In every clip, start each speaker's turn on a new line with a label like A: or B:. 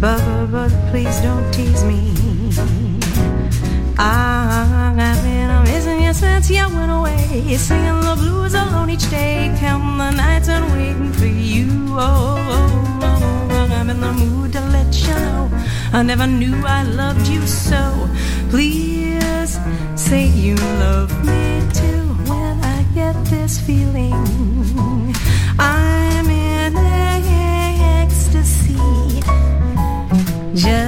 A: But, but, but please don't tease me. Ah, I've been a missing you since you went away. Singing the blues alone each day. Counting the nights and waiting for you. Oh, oh, oh, I'm in the mood to let you know. I never knew I loved you so. Please say you love me too. When I get this feeling, I'm in
B: Je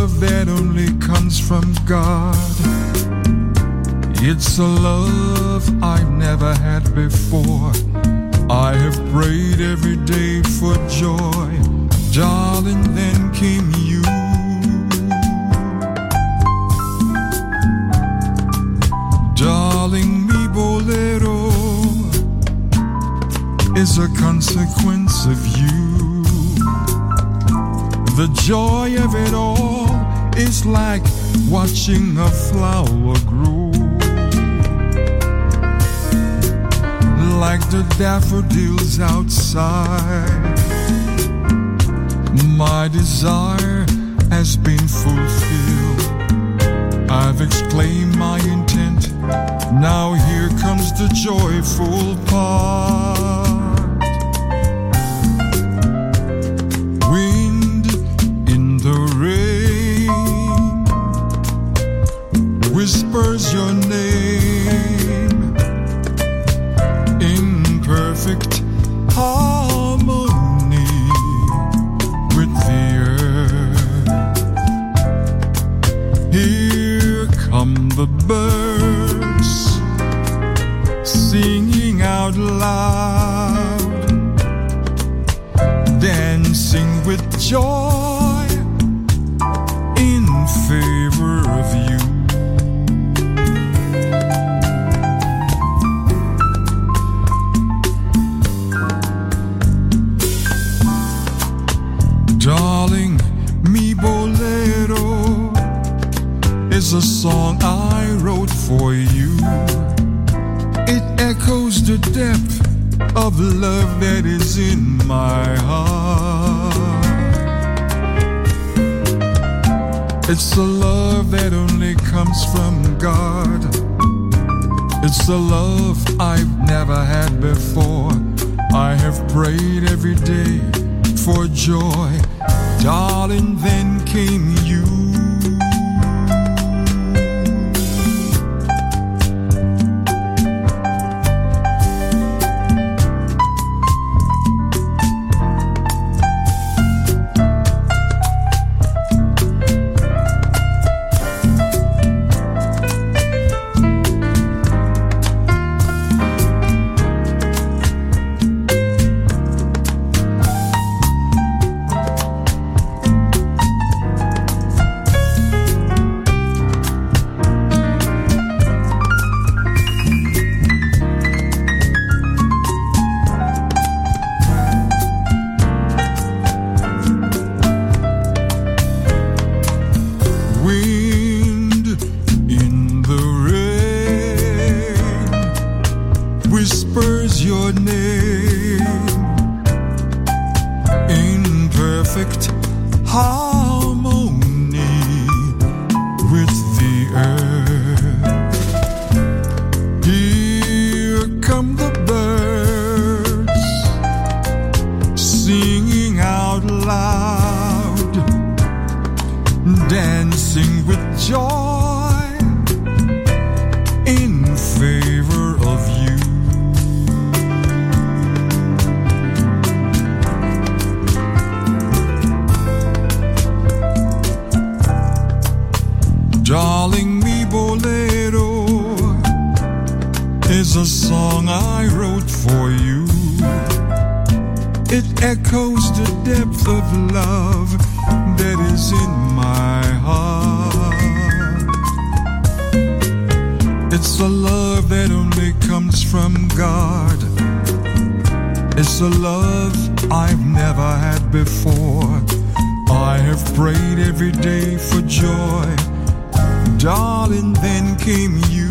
C: Love that only comes from God. It's a love I've never had before. I have prayed every day for joy. Darling, then came you. Darling, mi bolero is a consequence of you. The joy of it all is like watching a flower grow. Like the daffodils outside. My desire has been fulfilled. I've exclaimed my intent. Now here comes the joyful part. Only comes from God. It's the love I've never had before. I have prayed every day for joy. Darling, then came you. It's a love that only comes from God. It's a love I've never had before. I have prayed every day for joy. Darling, then came you.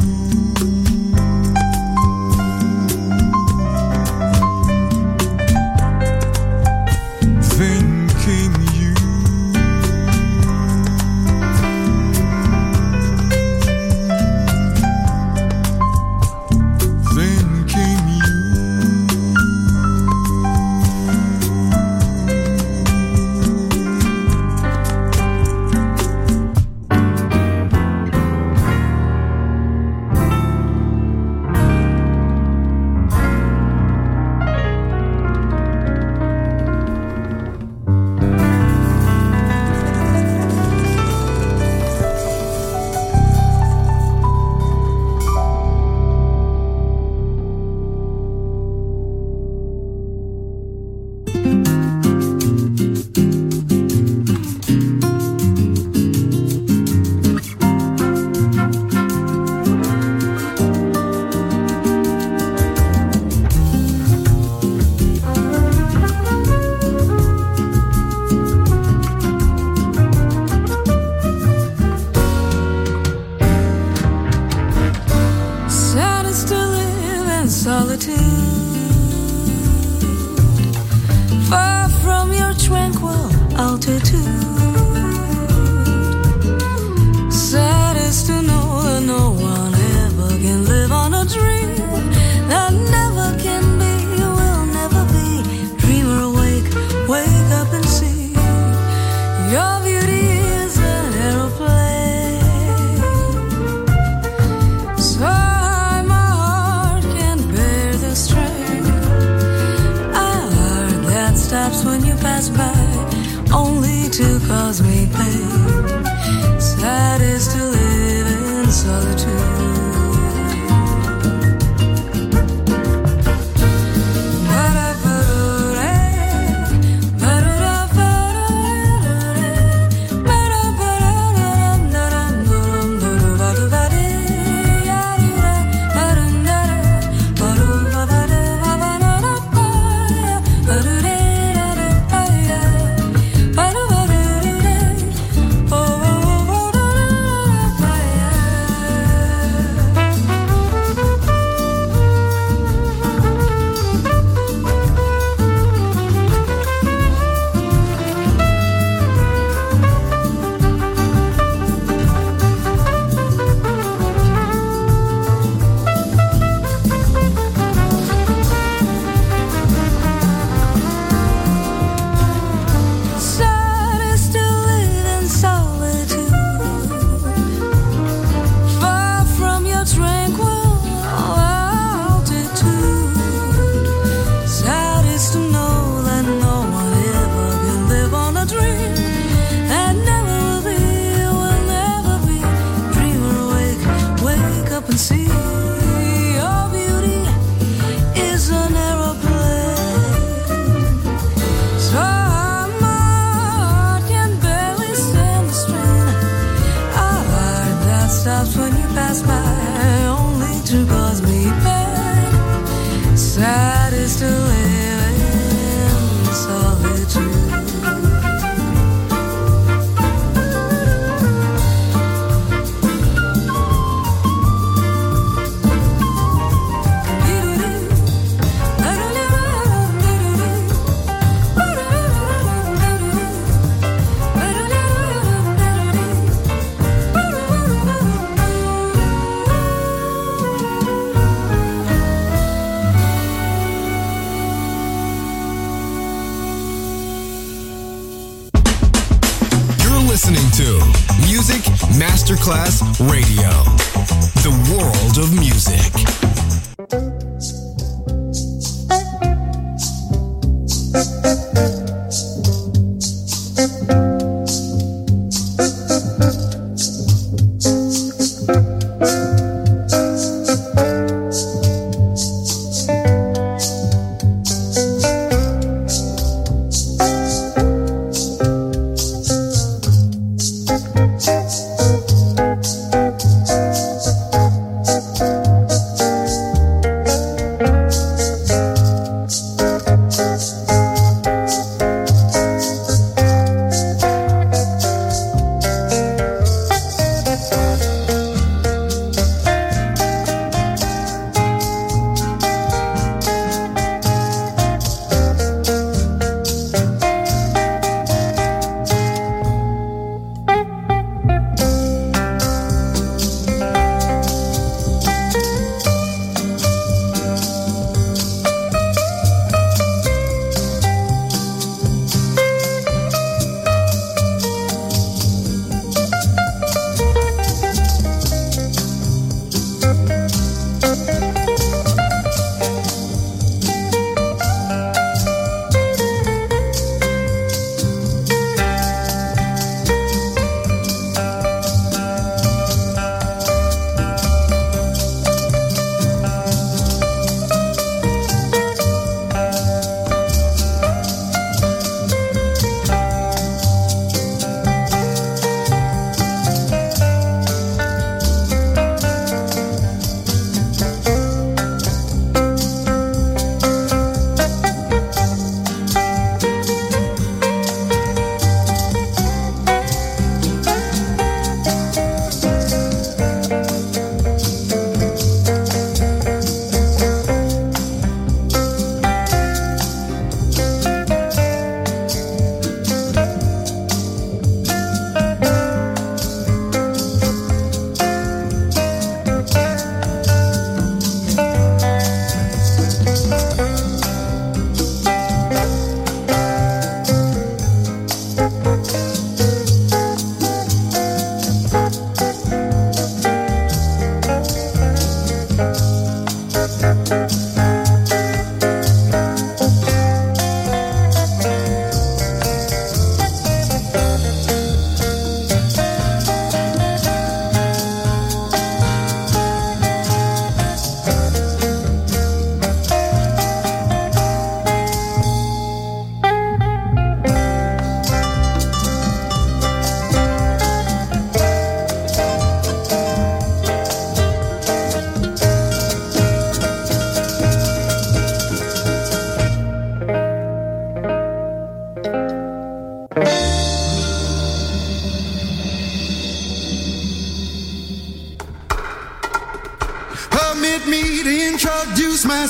C: Radio,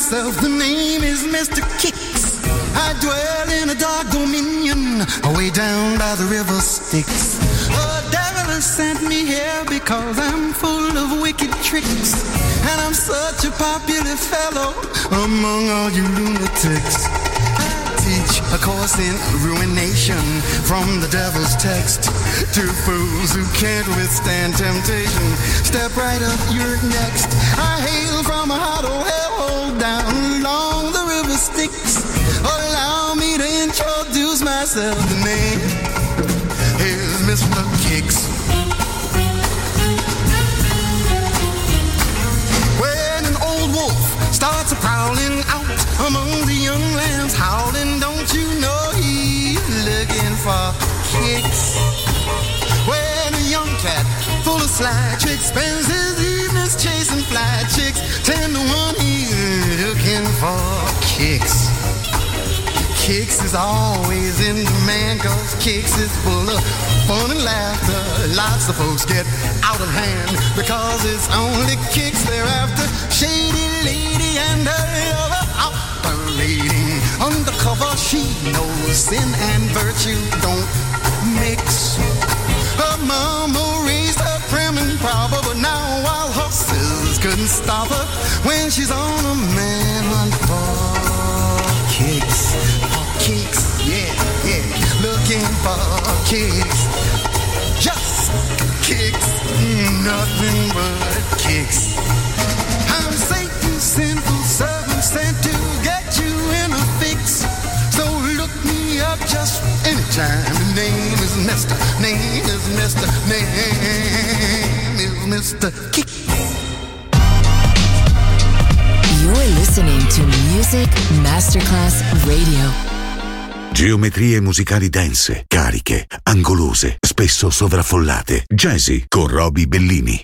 D: myself. The name is Mr. Kicks. I dwell in a dark dominion away down by the river Styx. The devil has sent me here because I'm full of wicked tricks. And I'm such a popular fellow among all you lunatics. I teach a course in ruination from the devil's text to fools who can't withstand temptation. Step right up, you're next. I hail from a hellhole down along the river Styx. Allow me to introduce myself. The name is Mr. Kicks. When an old wolf starts prowling out among the young lambs howling, don't you know he's looking for kicks? When a young cat full of sly tricks spends his evenings chasing fly chicks, ten to one looking for kicks. Kicks is always in demand cause Kicks is full of fun and laughter. Lots of folks get out of hand because it's only Kicks they're after. Shady lady and her lover operating undercover. She knows sin and virtue don't mix. Her mama raised her prim and proper, stop her when she's on a man hunt for kicks. For kicks, yeah, yeah. Looking for kicks. Just kicks, nothing but kicks. I'm Satan's sinful servant sent to get you in a fix. So look me up just anytime. Name is Mr. Name is Mr. Name is Mr. Kick.
E: You're listening to Music Masterclass Radio.
B: Geometrie musicali dense, cariche, angolose, spesso sovraffollate. Jazzy con Roby Bellini.